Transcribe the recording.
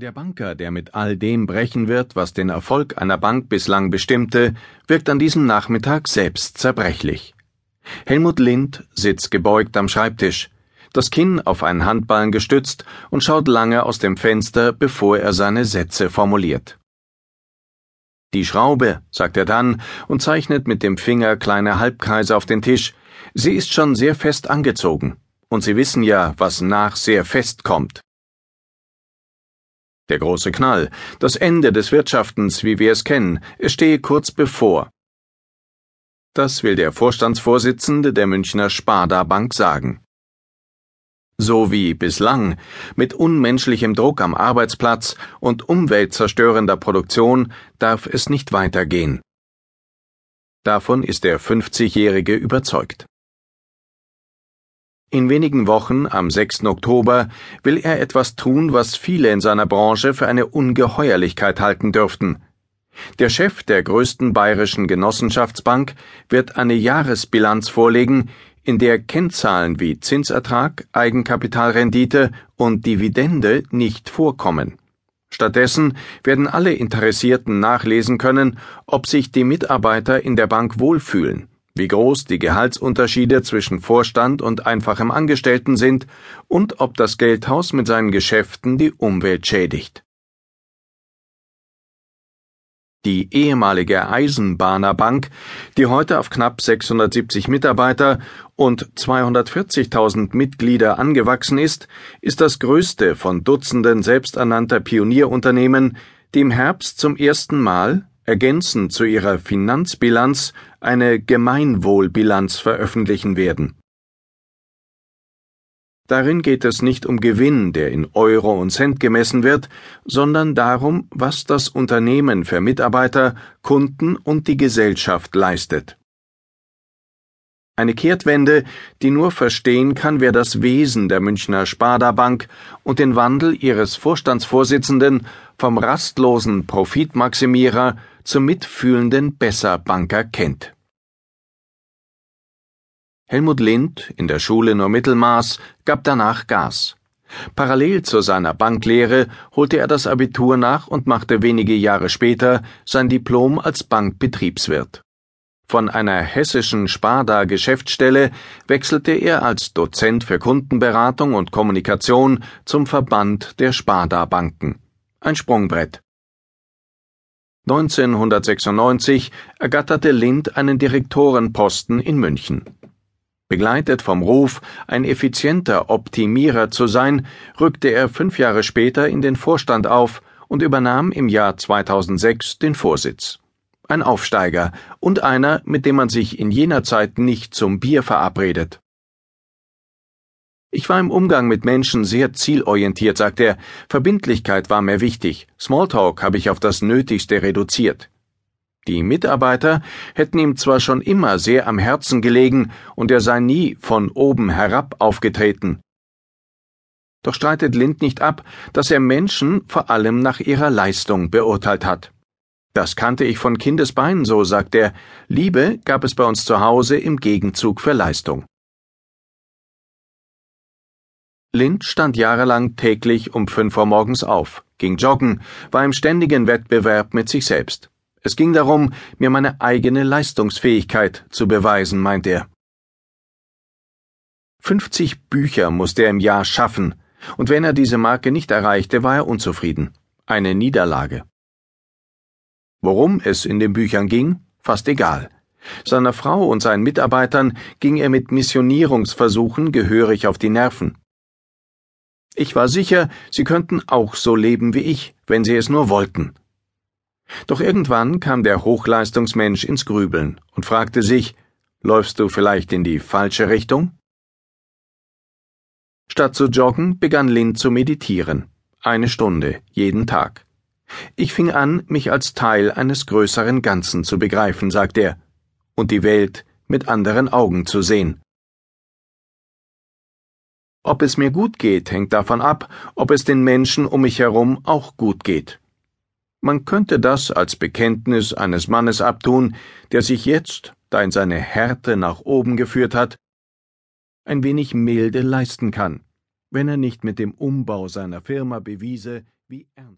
Der Banker, der mit all dem brechen wird, was den Erfolg einer Bank bislang bestimmte, wirkt an diesem Nachmittag selbst zerbrechlich. Helmut Lind sitzt gebeugt am Schreibtisch, das Kinn auf einen Handballen gestützt und schaut lange aus dem Fenster, bevor er seine Sätze formuliert. Die Schraube, sagt er dann und zeichnet mit dem Finger kleine Halbkreise auf den Tisch. Sie ist schon sehr fest angezogen. Und Sie wissen ja, was nach sehr fest kommt. Der große Knall, das Ende des Wirtschaftens, wie wir es kennen, es stehe kurz bevor. Das will der Vorstandsvorsitzende der Münchner Sparda Bank sagen. So wie bislang, mit unmenschlichem Druck am Arbeitsplatz und umweltzerstörender Produktion, darf es nicht weitergehen. Davon ist der 50-Jährige überzeugt. In wenigen Wochen, am 6. Oktober, will er etwas tun, was viele in seiner Branche für eine Ungeheuerlichkeit halten dürften. Der Chef der größten bayerischen Genossenschaftsbank wird eine Jahresbilanz vorlegen, in der Kennzahlen wie Zinsertrag, Eigenkapitalrendite und Dividende nicht vorkommen. Stattdessen werden alle Interessierten nachlesen können, ob sich die Mitarbeiter in der Bank wohlfühlen wie groß die Gehaltsunterschiede zwischen Vorstand und einfachem Angestellten sind und ob das Geldhaus mit seinen Geschäften die Umwelt schädigt. Die ehemalige Eisenbahnerbank, die heute auf knapp 670 Mitarbeiter und 240.000 Mitglieder angewachsen ist, ist das größte von Dutzenden selbsternannter Pionierunternehmen, die im Herbst zum ersten Mal ergänzend zu ihrer Finanzbilanz eine Gemeinwohlbilanz veröffentlichen werden. Darin geht es nicht um Gewinn, der in Euro und Cent gemessen wird, sondern darum, was das Unternehmen für Mitarbeiter, Kunden und die Gesellschaft leistet. Eine Kehrtwende, die nur verstehen kann, wer das Wesen der Münchner Sparda Bank und den Wandel ihres Vorstandsvorsitzenden vom rastlosen Profitmaximierer zum mitfühlenden Besserbanker kennt. Helmut Lind, in der Schule nur Mittelmaß, gab danach Gas. Parallel zu seiner Banklehre holte er das Abitur nach und machte wenige Jahre später sein Diplom als Bankbetriebswirt. Von einer hessischen Sparda-Geschäftsstelle wechselte er als Dozent für Kundenberatung und Kommunikation zum Verband der Sparda-Banken. Ein Sprungbrett. 1996 ergatterte Lind einen Direktorenposten in München. Begleitet vom Ruf, ein effizienter Optimierer zu sein, rückte er fünf Jahre später in den Vorstand auf und übernahm im Jahr 2006 den Vorsitz ein Aufsteiger und einer, mit dem man sich in jener Zeit nicht zum Bier verabredet. Ich war im Umgang mit Menschen sehr zielorientiert, sagt er. Verbindlichkeit war mir wichtig. Smalltalk habe ich auf das Nötigste reduziert. Die Mitarbeiter hätten ihm zwar schon immer sehr am Herzen gelegen und er sei nie von oben herab aufgetreten. Doch streitet Lind nicht ab, dass er Menschen vor allem nach ihrer Leistung beurteilt hat. Das kannte ich von Kindesbeinen so, sagt er. Liebe gab es bei uns zu Hause im Gegenzug für Leistung. Lind stand jahrelang täglich um fünf Uhr morgens auf, ging joggen, war im ständigen Wettbewerb mit sich selbst. Es ging darum, mir meine eigene Leistungsfähigkeit zu beweisen, meint er. 50 Bücher musste er im Jahr schaffen, und wenn er diese Marke nicht erreichte, war er unzufrieden. Eine Niederlage. Worum es in den Büchern ging, fast egal. Seiner Frau und seinen Mitarbeitern ging er mit Missionierungsversuchen gehörig auf die Nerven. Ich war sicher, sie könnten auch so leben wie ich, wenn sie es nur wollten. Doch irgendwann kam der Hochleistungsmensch ins Grübeln und fragte sich, läufst du vielleicht in die falsche Richtung? Statt zu joggen begann Lind zu meditieren. Eine Stunde, jeden Tag. Ich fing an, mich als Teil eines größeren Ganzen zu begreifen, sagt er, und die Welt mit anderen Augen zu sehen. Ob es mir gut geht, hängt davon ab, ob es den Menschen um mich herum auch gut geht. Man könnte das als Bekenntnis eines Mannes abtun, der sich jetzt, da ihn seine Härte nach oben geführt hat, ein wenig Milde leisten kann, wenn er nicht mit dem Umbau seiner Firma bewiese, Wie ernst